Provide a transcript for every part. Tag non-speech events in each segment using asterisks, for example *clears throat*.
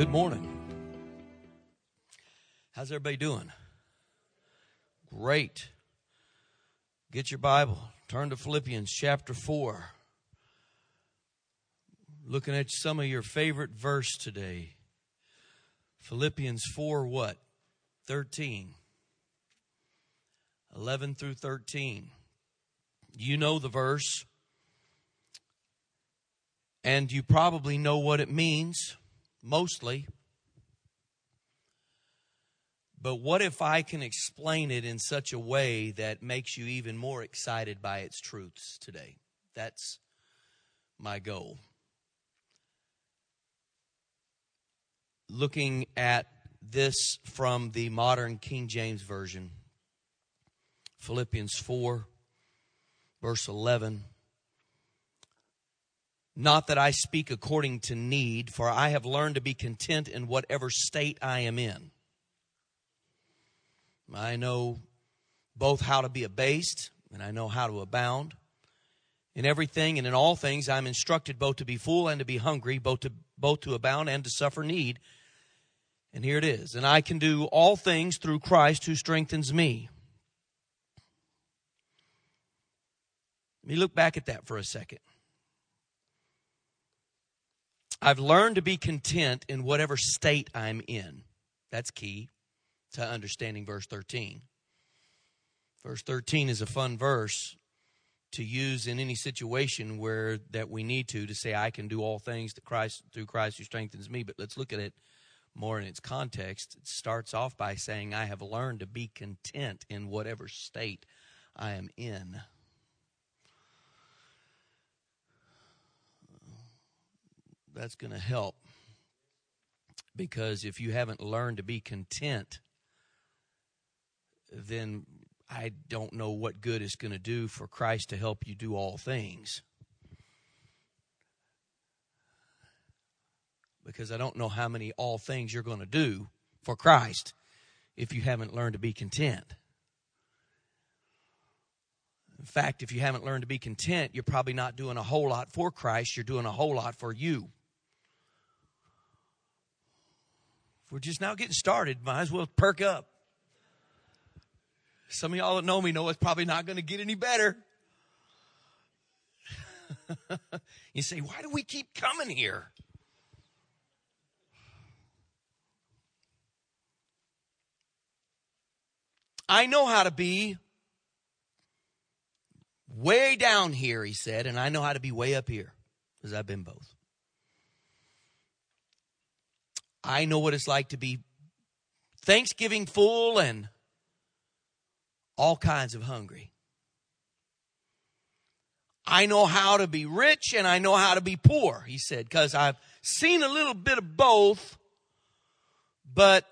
Good morning. How's everybody doing? Great. Get your Bible. Turn to Philippians chapter 4. Looking at some of your favorite verse today. Philippians 4 what? 13. 11 through 13. You know the verse. And you probably know what it means, mostly. But what if I can explain it in such a way that makes you even more excited by its truths today? That's my goal. Looking at this from the modern King James Version, Philippians 4, verse 11. Not that I speak according to need, for I have learned to be content in whatever state I am in. I know both how to be abased and I know how to abound. In everything and in all things, I'm instructed both to be full and to be hungry, both to, both to abound and to suffer need. And here it is. And I can do all things through Christ who strengthens me. Let me look back at that for a second. I've learned to be content in whatever state I'm in. That's key to understanding verse 13. Verse 13 is a fun verse to use in any situation where that we need to to say I can do all things that Christ through Christ who strengthens me but let's look at it more in its context it starts off by saying I have learned to be content in whatever state I am in that's going to help because if you haven't learned to be content then I don't know what good it's going to do for Christ to help you do all things. Because I don't know how many all things you're going to do for Christ if you haven't learned to be content. In fact, if you haven't learned to be content, you're probably not doing a whole lot for Christ, you're doing a whole lot for you. We're just now getting started, might as well perk up. Some of y'all that know me know it's probably not going to get any better. *laughs* you say, why do we keep coming here? I know how to be way down here, he said, and I know how to be way up here because I've been both. I know what it's like to be Thanksgiving full and all kinds of hungry. I know how to be rich and I know how to be poor, he said, because I've seen a little bit of both, but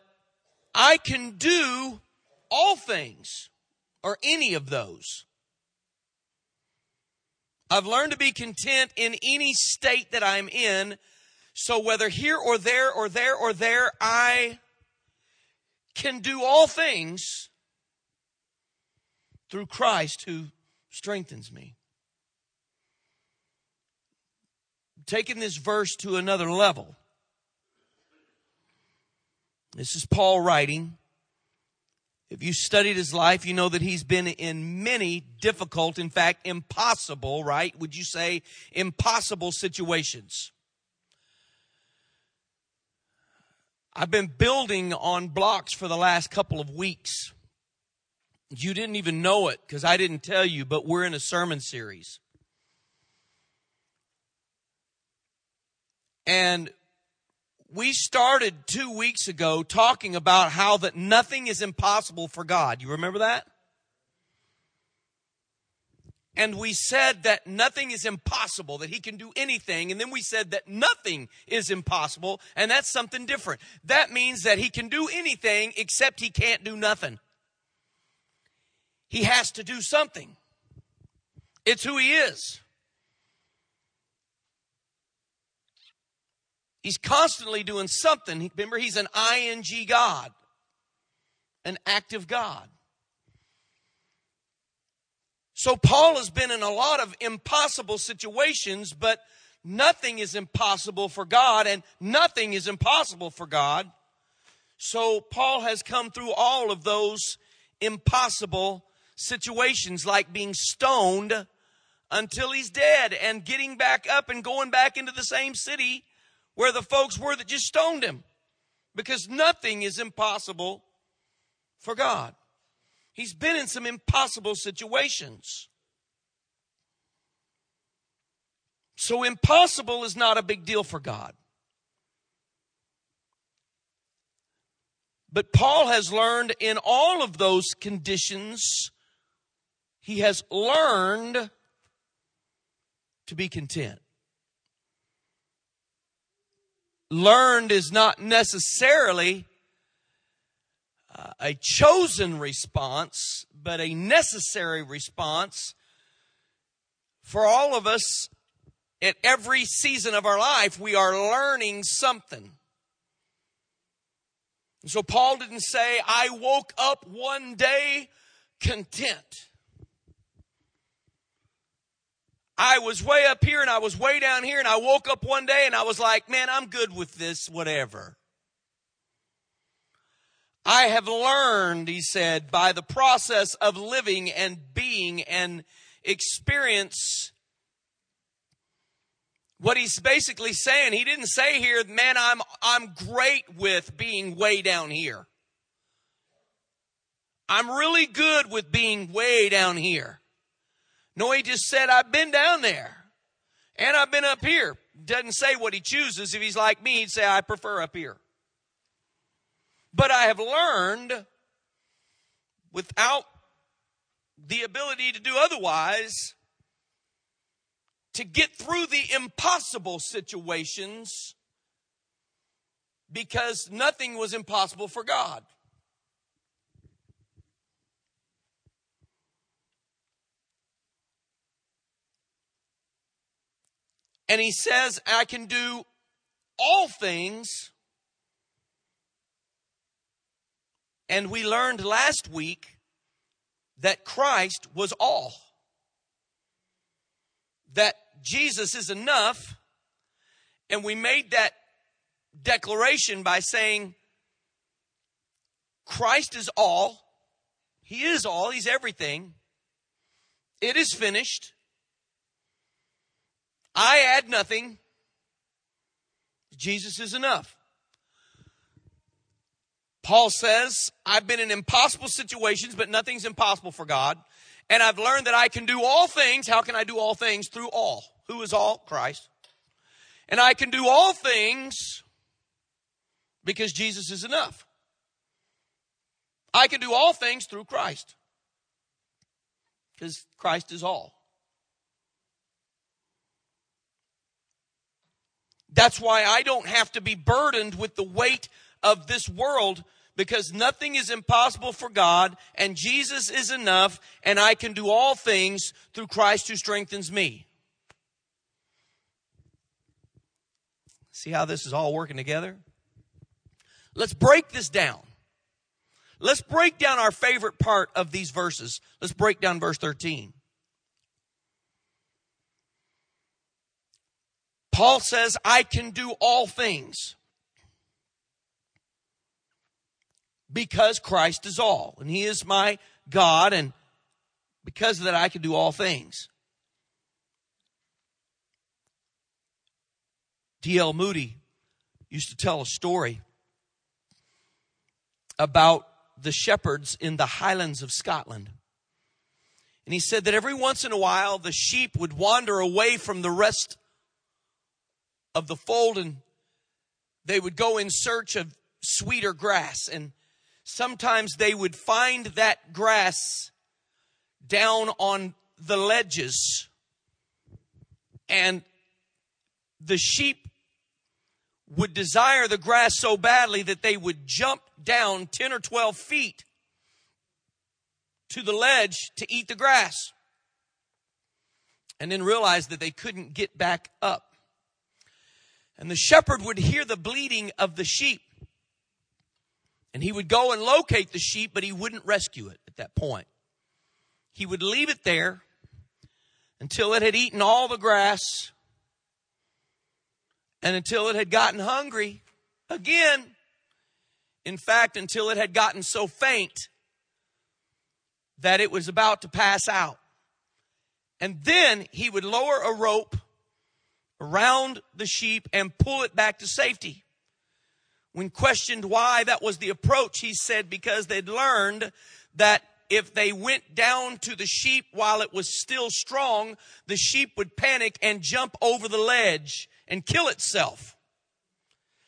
I can do all things or any of those. I've learned to be content in any state that I'm in. So whether here or there or there or there, I can do all things through Christ who strengthens me. Taking this verse to another level. This is Paul writing. If you studied his life, you know that he's been in many difficult, in fact, impossible, right? Would you say impossible situations? I've been building on blocks for the last couple of weeks. You didn't even know it because I didn't tell you, but we're in a sermon series. And we started two weeks ago talking about how that nothing is impossible for God. You remember that? And we said that nothing is impossible, that he can do anything. And then we said that nothing is impossible, and that's something different. That means that he can do anything except he can't do nothing he has to do something. It's who he is. He's constantly doing something. Remember, he's an ing God, an active God. So Paul has been in a lot of impossible situations, but nothing is impossible for God, and nothing is impossible for God. So Paul has come through all of those impossible situations, like being stoned until he's dead and getting back up and going back into the same city where the folks were that just stoned him. Because nothing is impossible for God. He's been in some impossible situations. So impossible is not a big deal for God. But Paul has learned in all of those conditions, he has learned to be content. Learned is not necessarily a chosen response, but a necessary response for all of us at every season of our life. We are learning something. So Paul didn't say, I woke up one day content. I was way up here and I was way down here and I woke up one day and I was like, man, I'm good with this, whatever. I have learned, he said, by the process of living and being and experience what he's basically saying. He didn't say here, man, I'm, I'm great with being way down here. I'm really good with being way down here. No, he just said, I've been down there and I've been up here. Doesn't say what he chooses. If he's like me, he'd say, I prefer up here. But I have learned without the ability to do otherwise to get through the impossible situations because nothing was impossible for God. And he says, I can do all things. And we learned last week that Christ was all. That Jesus is enough. And we made that declaration by saying, Christ is all. He is all. He's everything. It is finished. I add nothing. Jesus is enough. Paul says, I've been in impossible situations, but nothing's impossible for God. And I've learned that I can do all things. How can I do all things? Through all. Who is all? Christ. And I can do all things because Jesus is enough. I can do all things through Christ because Christ is all. That's why I don't have to be burdened with the weight of this world because nothing is impossible for God and Jesus is enough and I can do all things through Christ who strengthens me. See how this is all working together? Let's break this down. Let's break down our favorite part of these verses. Let's break down verse 13. Paul says, I can do all things because Christ is all, and He is my God, and because of that, I can do all things. D.L. Moody used to tell a story about the shepherds in the highlands of Scotland. And he said that every once in a while the sheep would wander away from the rest of the fold and they would go in search of sweeter grass. And sometimes they would find that grass down on the ledges. And the sheep would desire the grass so badly that they would jump down 10 or 12 feet to the ledge to eat the grass and then realize that they couldn't get back up. And the shepherd would hear the bleating of the sheep. And he would go and locate the sheep, but he wouldn't rescue it at that point. He would leave it there until it had eaten all the grass and until it had gotten hungry again. In fact, until it had gotten so faint that it was about to pass out. And then he would lower a rope around the sheep and pull it back to safety. When questioned why that was the approach, he said because they'd learned that if they went down to the sheep while it was still strong, the sheep would panic and jump over the ledge and kill itself.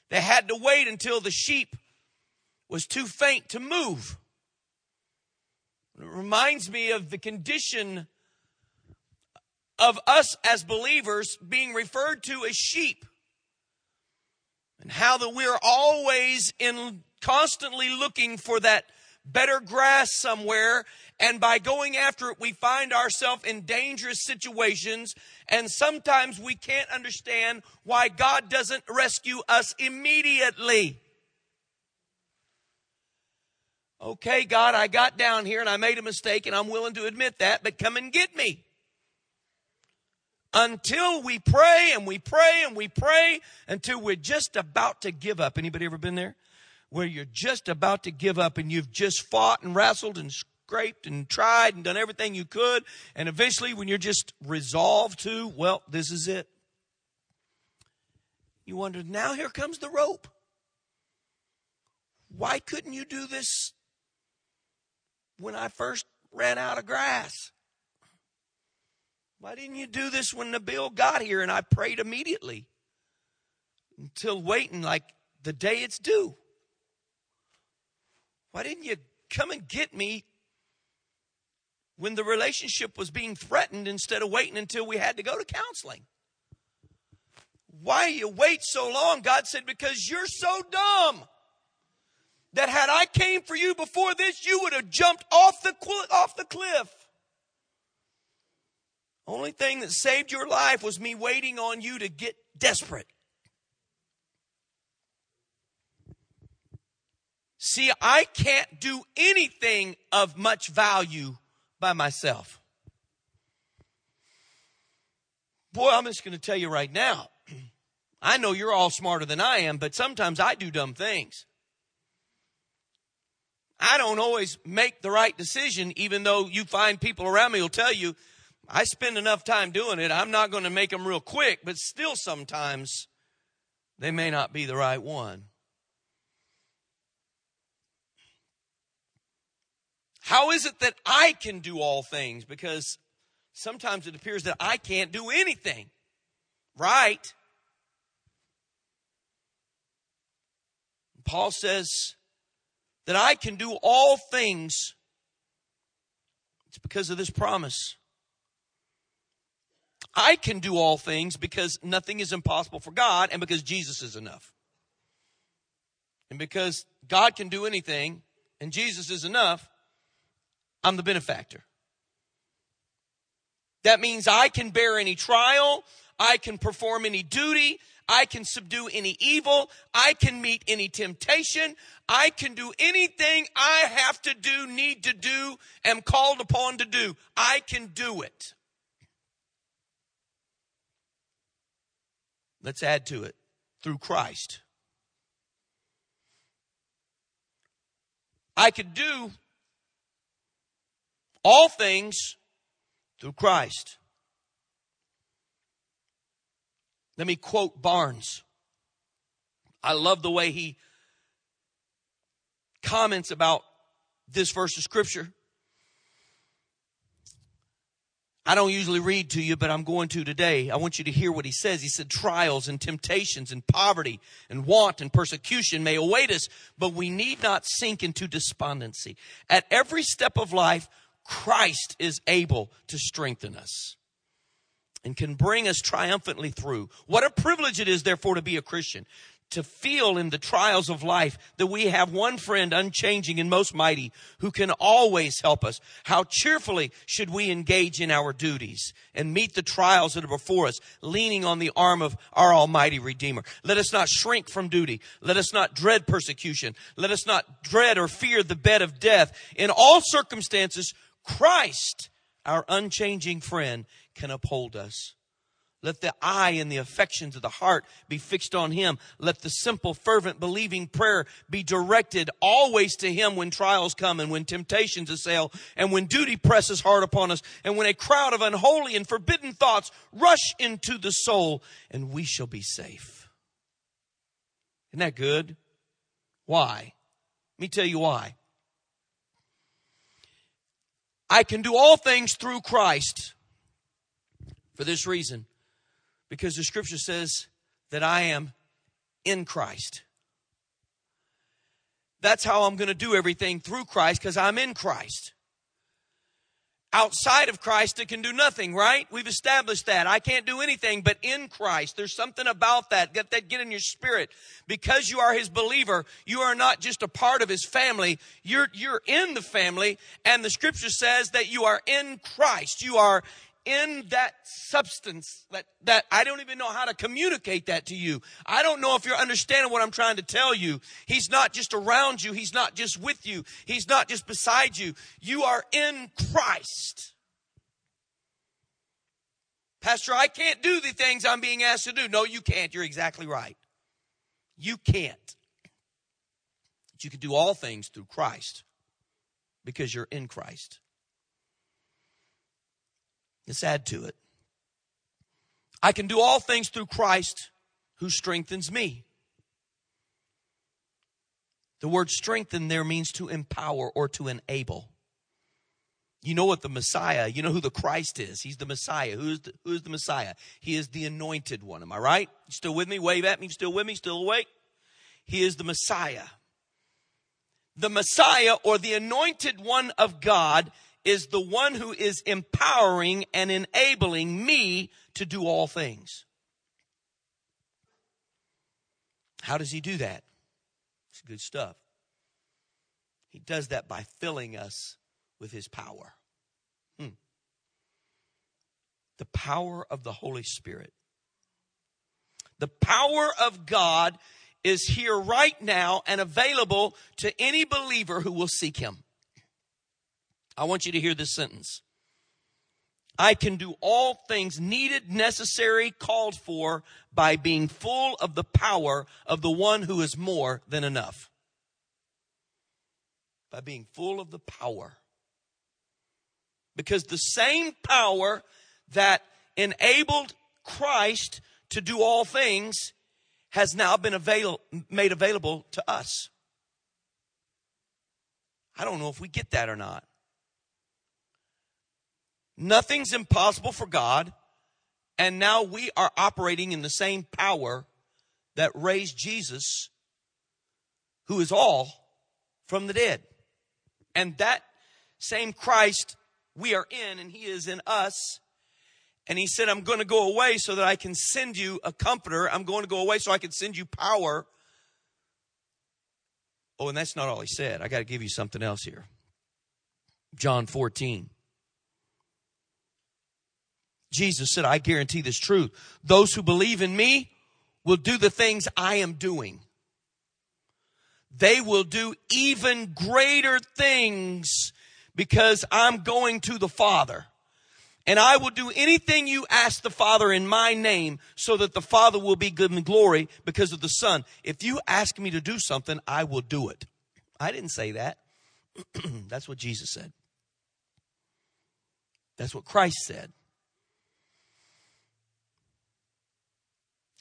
They had to wait until the sheep was too faint to move. It reminds me of the condition of us as believers being referred to as sheep and how that we're always in constantly looking for that better grass somewhere. And by going after it we find ourselves in dangerous situations. And sometimes we can't understand why God doesn't rescue us immediately. Okay, God, I got down here and I made a mistake and I'm willing to admit that, but come and get me. Until we pray and we pray and we pray until we're just about to give up. Anybody ever been there? Where you're just about to give up and you've just fought and wrestled and scraped and tried and done everything you could. And eventually when you're just resolved to, well, this is it. You wonder, now here comes the rope. Why couldn't you do this when I first ran out of grass? Why didn't you do this when the bill got here and I prayed immediately? Until waiting like the day it's due. Why didn't you come and get me when the relationship was being threatened instead of waiting until we had to go to counseling? Why you wait so long? God said, because you're so dumb that had I came for you before this, you would have jumped off the, off the cliff. Only thing that saved your life was me waiting on you to get desperate. See, I can't do anything of much value by myself. Boy, I'm just going to tell you right now. *clears throat* I know you're all smarter than I am, but sometimes I do dumb things. I don't always make the right decision, even though you find people around me will tell you, I spend enough time doing it. I'm not going to make them real quick, but still sometimes they may not be the right one. How is it that I can do all things? Because sometimes it appears that I can't do anything right. Paul says, that I can do all things, it's because of this promise. I can do all things because nothing is impossible for God and because Jesus is enough. And because God can do anything and Jesus is enough, I'm the benefactor. That means I can bear any trial, I can perform any duty, I can subdue any evil. I can meet any temptation. I can do anything I have to do, need to do, am called upon to do. I can do it. Let's add to it through Christ. I could do all things through Christ. Let me quote Barnes. I love the way he comments about this verse of scripture. I don't usually read to you, but I'm going to today. I want you to hear what he says. He said, trials and temptations and poverty and want and persecution may await us, but we need not sink into despondency. At every step of life, Christ is able to strengthen us and can bring us triumphantly through. What a privilege it is, therefore, to be a Christian. To feel in the trials of life that we have one friend unchanging and most mighty who can always help us. How cheerfully should we engage in our duties and meet the trials that are before us, leaning on the arm of our Almighty Redeemer. Let us not shrink from duty. Let us not dread persecution. Let us not dread or fear the bed of death. In all circumstances, Christ, our unchanging friend, can uphold us. Let the eye and the affections of the heart be fixed on Him. Let the simple, fervent, believing prayer be directed always to Him when trials come and when temptations assail and when duty presses hard upon us and when a crowd of unholy and forbidden thoughts rush into the soul and we shall be safe. Isn't that good? Why? Let me tell you why. I can do all things through Christ for this reason because the scripture says that I am in Christ. That's how I'm going to do everything through Christ because I'm in Christ. Outside of Christ, it can do nothing, right? We've established that. I can't do anything but in Christ. There's something about that. Get that get in your spirit. Because you are his believer, you are not just a part of his family. You're, you're in the family. And the scripture says that you are in Christ. You are in that substance that, that I don't even know how to communicate that to you. I don't know if you're understanding what I'm trying to tell you. He's not just around you. He's not just with you. He's not just beside you. You are in Christ. Pastor, I can't do the things I'm being asked to do. No, you can't. You're exactly right. You can't. But you can do all things through Christ because you're in Christ. Let's add to it. I can do all things through Christ who strengthens me. The word strengthen there means to empower or to enable. You know what the Messiah, you know who the Christ is. He's the Messiah. Who's the, who's the Messiah? He is the anointed one. Am I right? You still with me? Wave at me. Still with me? Still awake? He is the Messiah. The Messiah or the anointed one of God is the one who is empowering and enabling me to do all things. How does he do that? It's good stuff. He does that by filling us with his power. Hmm. The power of the Holy Spirit. The power of God is here right now and available to any believer who will seek him. I want you to hear this sentence. I can do all things needed, necessary, called for by being full of the power of the one who is more than enough. By being full of the power. Because the same power that enabled Christ to do all things has now been avail- made available to us. I don't know if we get that or not. Nothing's impossible for God. And now we are operating in the same power that raised Jesus, who is all, from the dead. And that same Christ we are in, and He is in us. And He said, I'm going to go away so that I can send you a comforter. I'm going to go away so I can send you power. Oh, and that's not all He said. I got to give you something else here. John 14. Jesus said, I guarantee this truth. Those who believe in me will do the things I am doing. They will do even greater things because I'm going to the Father. And I will do anything you ask the Father in my name so that the Father will be given glory because of the Son. If you ask me to do something, I will do it. I didn't say that. *clears throat* That's what Jesus said. That's what Christ said.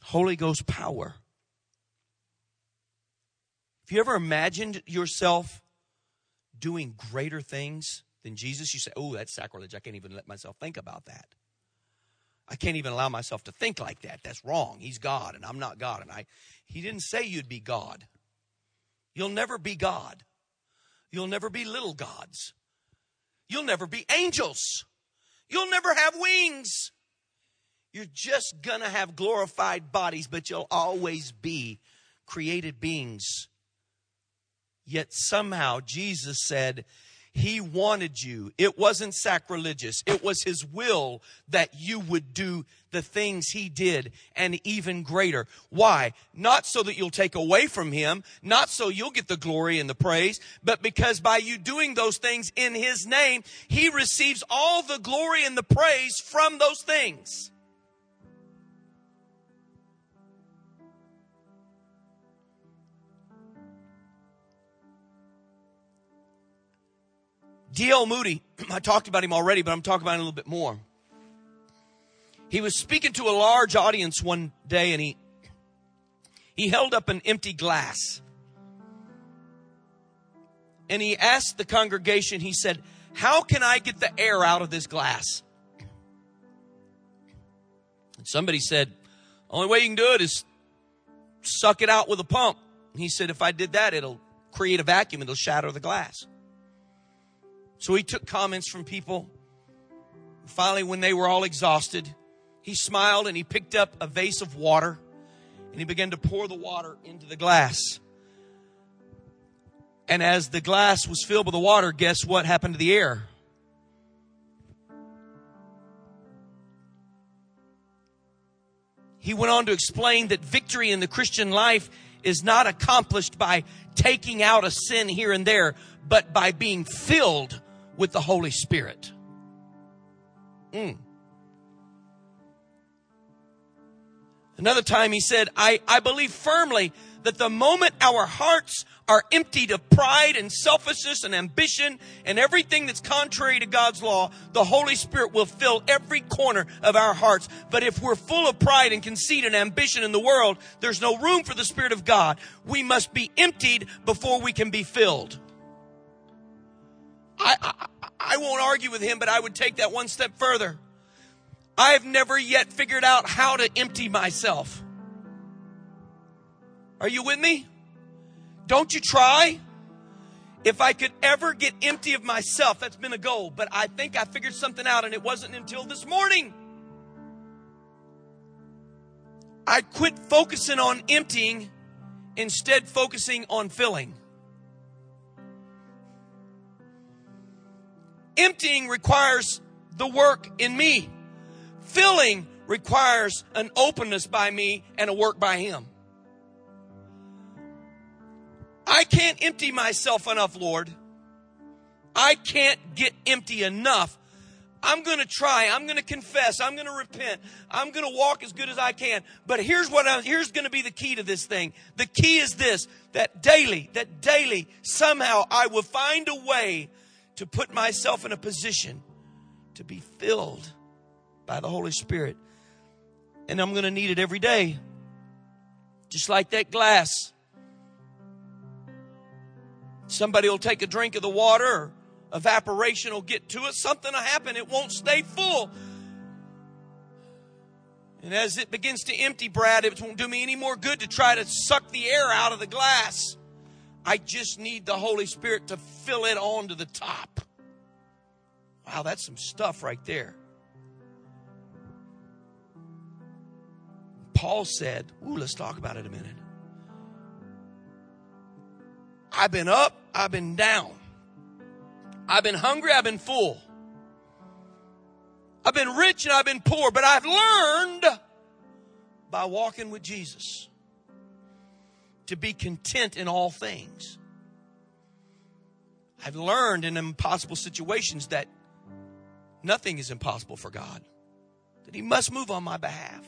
Holy Ghost power. Have you ever imagined yourself doing greater things than Jesus? You say, oh, that's sacrilege. I can't even let myself think about that. I can't even allow myself to think like that. That's wrong. He's God and I'm not God. And I he didn't say you'd be God. You'll never be God. You'll never be little gods. You'll never be angels. You'll never have wings. You're just going to have glorified bodies, but you'll always be created beings. Yet somehow Jesus said, he wanted you. It wasn't sacrilegious. It was His will that you would do the things He did and even greater. Why? Not so that you'll take away from Him, not so you'll get the glory and the praise, but because by you doing those things in His name, He receives all the glory and the praise from those things. D.L. Moody, *clears throat* I talked about him already, but I'm talking about him a little bit more. He was speaking to a large audience one day and he, he held up an empty glass. And he asked the congregation, he said, How can I get the air out of this glass? And somebody said, Only way you can do it is suck it out with a pump. And he said, If I did that, it'll create a vacuum, it'll shatter the glass. So he took comments from people. Finally, when they were all exhausted, he smiled and he picked up a vase of water and he began to pour the water into the glass. And as the glass was filled with the water, guess what happened to the air? He went on to explain that victory in the Christian life is not accomplished by taking out a sin here and there, but by being filled with the Holy Spirit. Mm. Another time he said, I, I believe firmly that the moment our hearts are emptied of pride and selfishness and ambition and everything that's contrary to God's law, the Holy Spirit will fill every corner of our hearts. But if we're full of pride and conceit and ambition in the world, there's no room for the Spirit of God. We must be emptied before we can be filled. I, I, I won't argue with him, but I would take that one step further. I have never yet figured out how to empty myself. Are you with me? Don't you try? If I could ever get empty of myself, that's been a goal, but I think I figured something out and it wasn't until this morning. I quit focusing on emptying, instead focusing on filling. Emptying requires the work in me. Filling requires an openness by me and a work by Him. I can't empty myself enough, Lord. I can't get empty enough. I'm going to try. I'm going to confess. I'm going to repent. I'm going to walk as good as I can. But here's what I, here's going to be the key to this thing. The key is this, that daily, that daily, somehow I will find a way to put myself in a position to be filled by the Holy Spirit. And I'm going to need it every day. Just like that glass. Somebody will take a drink of the water, evaporation will get to it, something will happen, it won't stay full. And as it begins to empty, Brad, it won't do me any more good to try to suck the air out of the glass. I just need the Holy Spirit to fill it on to the top. Wow, that's some stuff right there. Paul said, Ooh, let's talk about it a minute. I've been up, I've been down. I've been hungry, I've been full. I've been rich and I've been poor, but I've learned by walking with Jesus to be content in all things. I've learned in impossible situations that nothing is impossible for God, that He must move on my behalf.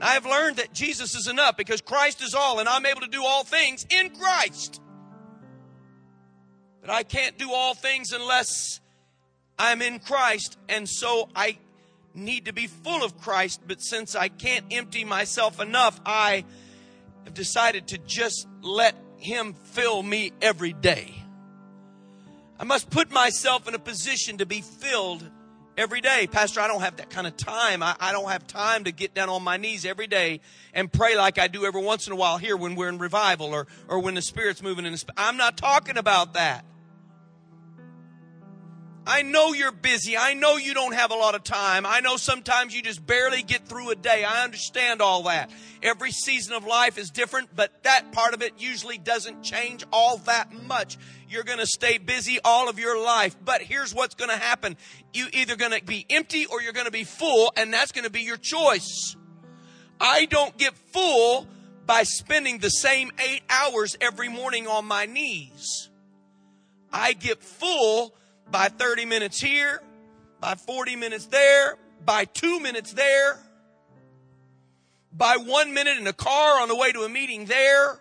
I have learned that Jesus is enough because Christ is all and I'm able to do all things in Christ. But I can't do all things unless I'm in Christ. And so I need to be full of Christ. But since I can't empty myself enough, I have decided to just let Him fill me every day. I must put myself in a position to be filled every day. Pastor, I don't have that kind of time. I, I, don't have time to get down on my knees every day and pray like I do every once in a while here when we're in revival or, or when the Spirit's moving in the Spirit. I'm not talking about that. I know you're busy. I know you don't have a lot of time. I know sometimes you just barely get through a day. I understand all that. Every season of life is different, but that part of it usually doesn't change all that much. You're going to stay busy all of your life. But here's what's going to happen. You either going to be empty or you're going to be full, and that's going to be your choice. I don't get full by spending the same eight hours every morning on my knees. I get full by 30 minutes here, by 40 minutes there, by two minutes there, by one minute in a car on the way to a meeting there.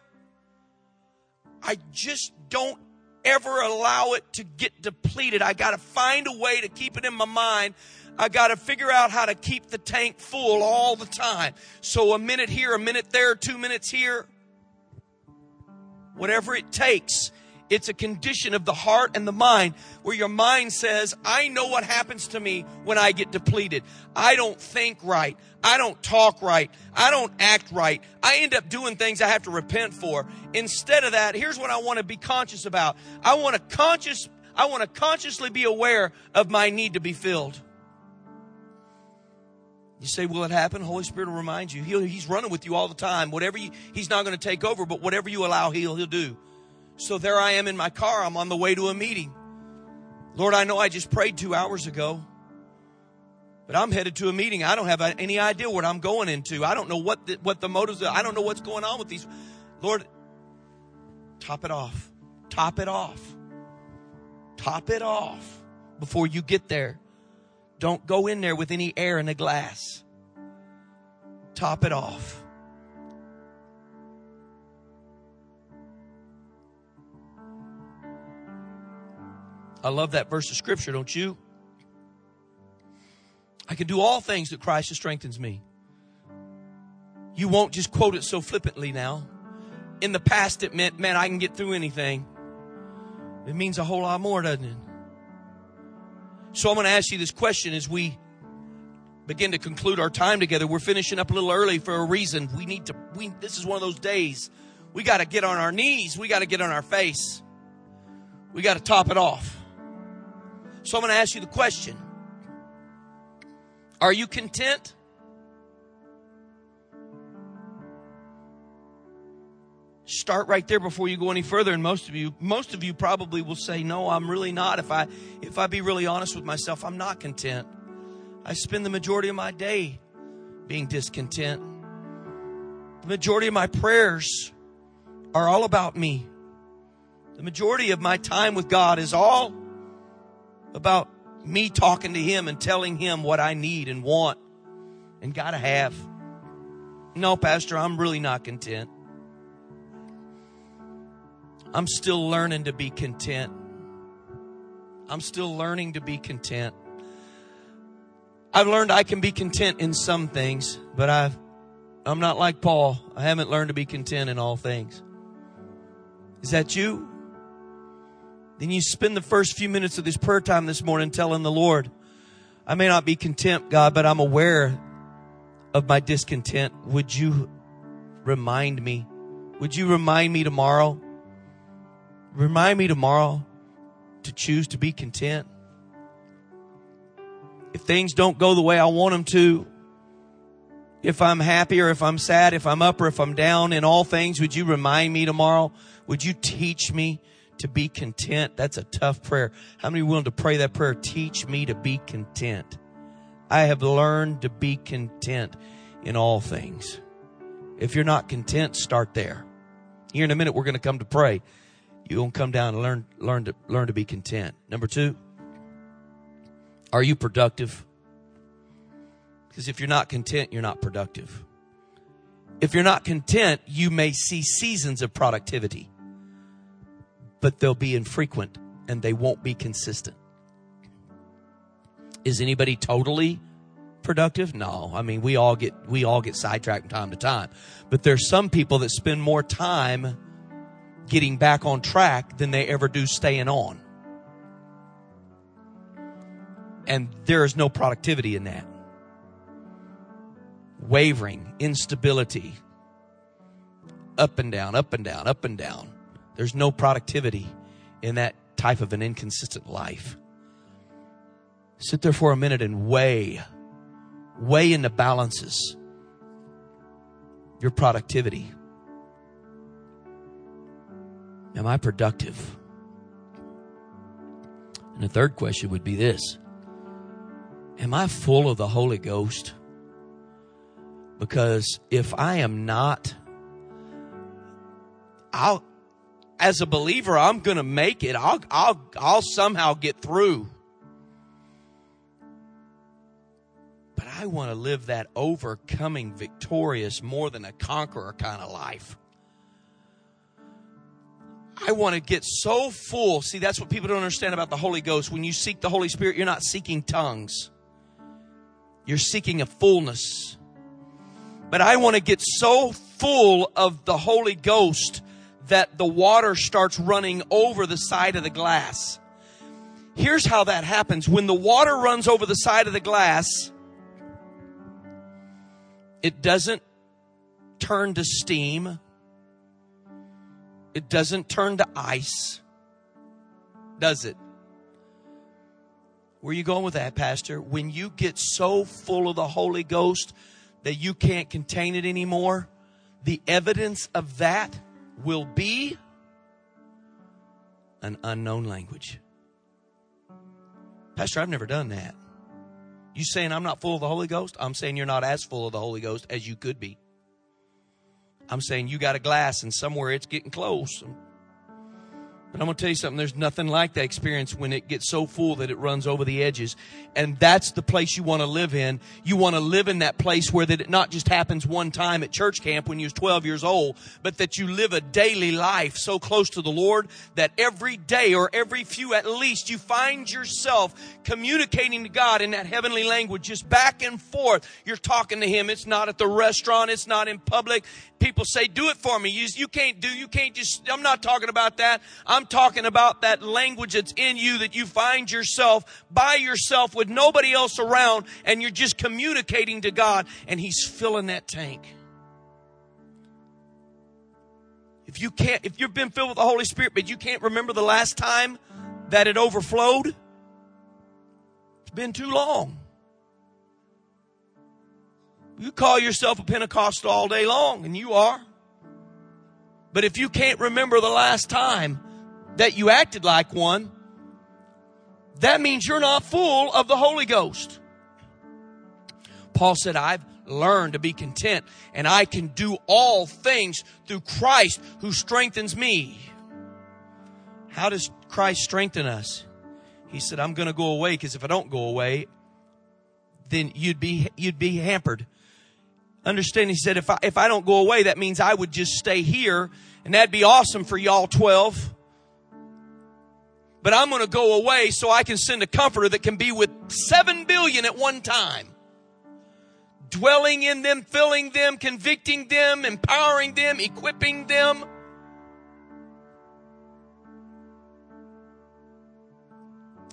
I just don't ever allow it to get depleted. I got to find a way to keep it in my mind. I got to figure out how to keep the tank full all the time. So a minute here, a minute there, two minutes here, whatever it takes. It's a condition of the heart and the mind where your mind says, I know what happens to me when I get depleted. I don't think right. I don't talk right. I don't act right. I end up doing things I have to repent for. Instead of that, here's what I want to be conscious about. I want to conscious, I want to consciously be aware of my need to be filled. You say, will it happen? Holy Spirit will remind you. He'll, he's running with you all the time. Whatever you, he's not going to take over, but whatever you allow, he'll, he'll do. So there I am in my car. I'm on the way to a meeting. Lord, I know I just prayed two hours ago, but I'm headed to a meeting. I don't have any idea what I'm going into. I don't know what the, what the motives are. I don't know what's going on with these. Lord, top it off. Top it off. Top it off before you get there. Don't go in there with any air in a glass. Top it off. I love that verse of scripture, don't you? I can do all things that Christ strengthens me. You won't just quote it so flippantly now. In the past, it meant, man, I can get through anything. It means a whole lot more, doesn't it? So I'm going to ask you this question as we begin to conclude our time together. We're finishing up a little early for a reason. We need to, we, this is one of those days. We got to get on our knees. We got to get on our face. We got to top it off. So I'm going to ask you the question Are you content? Start right there before you go any further. And most of you, most of you probably will say, no, I'm really not. If I, if I be really honest with myself, I'm not content. I spend the majority of my day being discontent. The majority of my prayers are all about me. The majority of my time with God is all about me talking to him and telling him what I need and want and gotta have. No, Pastor, I'm really not content. I'm still learning to be content. I'm still learning to be content. I've learned I can be content in some things, but I've, I'm not like Paul. I haven't learned to be content in all things. Is that you? Then you spend the first few minutes of this prayer time this morning telling the Lord, I may not be content, God, but I'm aware of my discontent. Would you remind me? Would you remind me tomorrow? Remind me tomorrow to choose to be content. If things don't go the way I want them to, if I'm happy or if I'm sad, if I'm up or if I'm down in all things, would you remind me tomorrow? Would you teach me to be content. That's a tough prayer. How many willing to pray that prayer? Teach me to be content. I have learned to be content in all things. If you're not content, start there. Here in a minute, we're going to come to pray. You're going to come down and learn, learn to, learn to be content. Number two, are you productive? Because if you're not content, you're not productive. If you're not content, you may see seasons of productivity but they'll be infrequent and they won't be consistent. Is anybody totally productive? No. I mean, we all get we all get sidetracked from time to time. But there's some people that spend more time getting back on track than they ever do staying on. And there is no productivity in that. Wavering, instability, up and down, up and down, up and down. There's no productivity in that type of an inconsistent life. Sit there for a minute and weigh, weigh in the balances your productivity. Am I productive? And the third question would be this Am I full of the Holy Ghost? Because if I am not, I'll, as a believer, I'm going to make it. I'll, I'll, I'll somehow get through. But I want to live that overcoming, victorious, more than a conqueror kind of life. I want to get so full. See, that's what people don't understand about the Holy Ghost. When you seek the Holy Spirit, you're not seeking tongues. You're seeking a fullness. But I want to get so full of the Holy Ghost that the water starts running over the side of the glass. Here's how that happens. When the water runs over the side of the glass, it doesn't turn to steam. It doesn't turn to ice. Does it? Where you going with that, Pastor? When you get so full of the Holy Ghost that you can't contain it anymore, the evidence of that will be an unknown language. Pastor, I've never done that. You saying I'm not full of the Holy Ghost? I'm saying you're not as full of the Holy Ghost as you could be. I'm saying you got a glass and somewhere it's getting close. But I'm going to tell you something. There's nothing like that experience when it gets so full that it runs over the edges. And that's the place you want to live in. You want to live in that place where that it not just happens one time at church camp when you was 12 years old, but that you live a daily life so close to the Lord that every day or every few at least you find yourself communicating to God in that heavenly language, just back and forth. You're talking to Him. It's not at the restaurant. It's not in public. People say, do it for me. You, you can't do, you can't just, I'm not talking about that. Talking about that language that's in you that you find yourself by yourself with nobody else around and you're just communicating to God and He's filling that tank. If you can't, if you've been filled with the Holy Spirit, but you can't remember the last time that it overflowed, it's been too long. You call yourself a Pentecostal all day long, and you are. But if you can't remember the last time that you acted like one, that means you're not full of the Holy Ghost. Paul said, I've learned to be content and I can do all things through Christ who strengthens me. How does Christ strengthen us? He said, I'm going to go away because if I don't go away, then you'd be, you'd be hampered. Understand, he said, if I, if I don't go away, that means I would just stay here and that'd be awesome for y'all 12 but I'm going to go away so I can send a comforter that can be with 7 billion at one time. Dwelling in them, filling them, convicting them, empowering them, equipping them.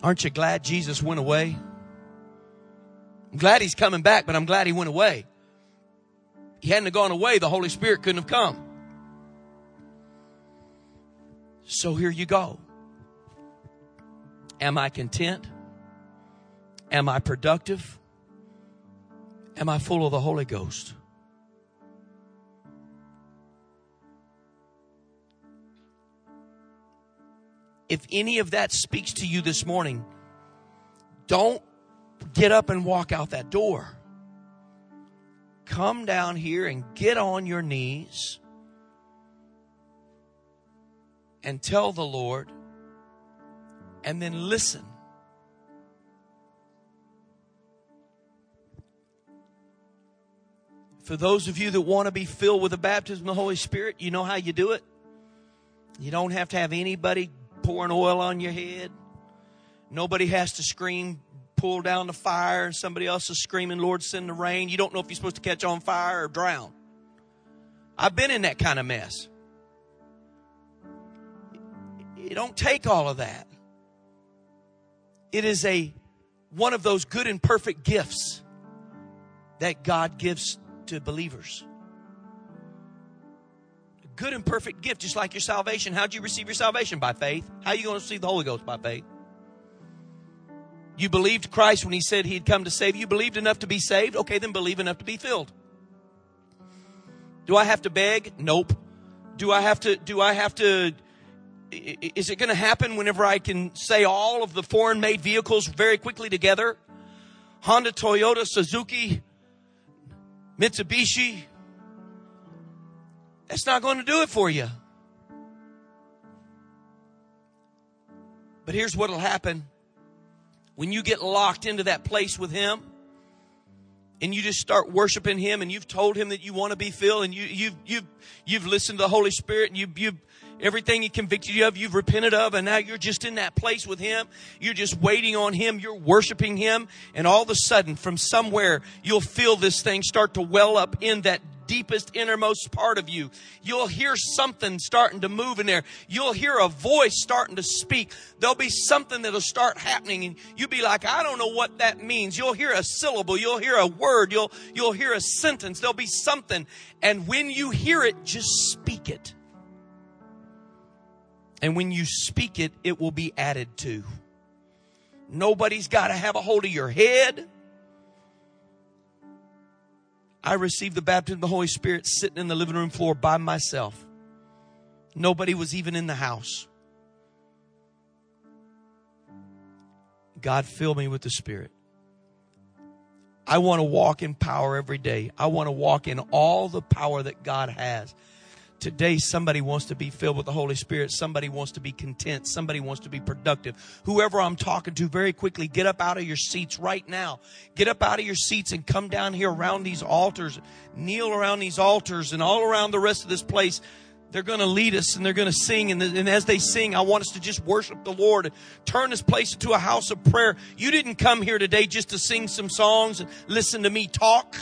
Aren't you glad Jesus went away? I'm glad he's coming back, but I'm glad he went away. He hadn't gone away, the Holy Spirit couldn't have come. So here you go. Am I content? Am I productive? Am I full of the Holy Ghost? If any of that speaks to you this morning, don't get up and walk out that door. Come down here and get on your knees and tell the Lord, and then listen. For those of you that want to be filled with the baptism of the Holy Spirit, you know how you do it. You don't have to have anybody pouring oil on your head. Nobody has to scream, pull down the fire, and somebody else is screaming, Lord, send the rain. You don't know if you're supposed to catch on fire or drown. I've been in that kind of mess. You don't take all of that. It is a one of those good and perfect gifts that God gives to believers. A good and perfect gift, just like your salvation. How'd you receive your salvation? By faith. How are you going to receive the Holy Ghost? By faith. You believed Christ when He said He'd come to save you. You believed enough to be saved. Okay, then believe enough to be filled. Do I have to beg? Nope. Do I have to, do I have to is it going to happen whenever I can say all of the foreign made vehicles very quickly together? Honda, Toyota, Suzuki, Mitsubishi. That's not going to do it for you. But here's what will happen when you get locked into that place with Him and you just start worshiping Him and you've told Him that you want to be filled and you, you've, you've, you've listened to the Holy Spirit and you, you've, Everything He convicted you of, you've repented of, and now you're just in that place with Him. You're just waiting on Him. You're worshiping Him. And all of a sudden, from somewhere, you'll feel this thing start to well up in that deepest, innermost part of you. You'll hear something starting to move in there. You'll hear a voice starting to speak. There'll be something that'll start happening and you'll be like, I don't know what that means. You'll hear a syllable. You'll hear a word. You'll, you'll hear a sentence. There'll be something. And when you hear it, just speak it. And when you speak it, it will be added to. Nobody's got to have a hold of your head. I received the baptism of the Holy Spirit sitting in the living room floor by myself. Nobody was even in the house. God filled me with the Spirit. I want to walk in power every day. I want to walk in all the power that God has. Today, somebody wants to be filled with the Holy Spirit. Somebody wants to be content. Somebody wants to be productive. Whoever I'm talking to, very quickly, get up out of your seats right now. Get up out of your seats and come down here around these altars. Kneel around these altars and all around the rest of this place. They're going to lead us and they're going to sing. And, and as they sing, I want us to just worship the Lord. and Turn this place into a house of prayer. You didn't come here today just to sing some songs and listen to me talk.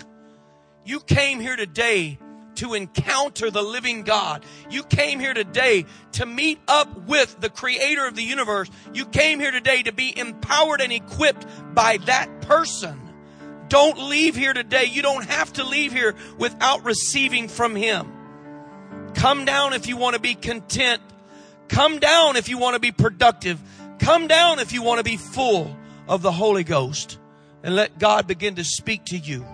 You came here today to encounter the living God. You came here today to meet up with the creator of the universe. You came here today to be empowered and equipped by that person. Don't leave here today. You don't have to leave here without receiving from him. Come down if you want to be content. Come down if you want to be productive. Come down if you want to be full of the Holy Ghost and let God begin to speak to you.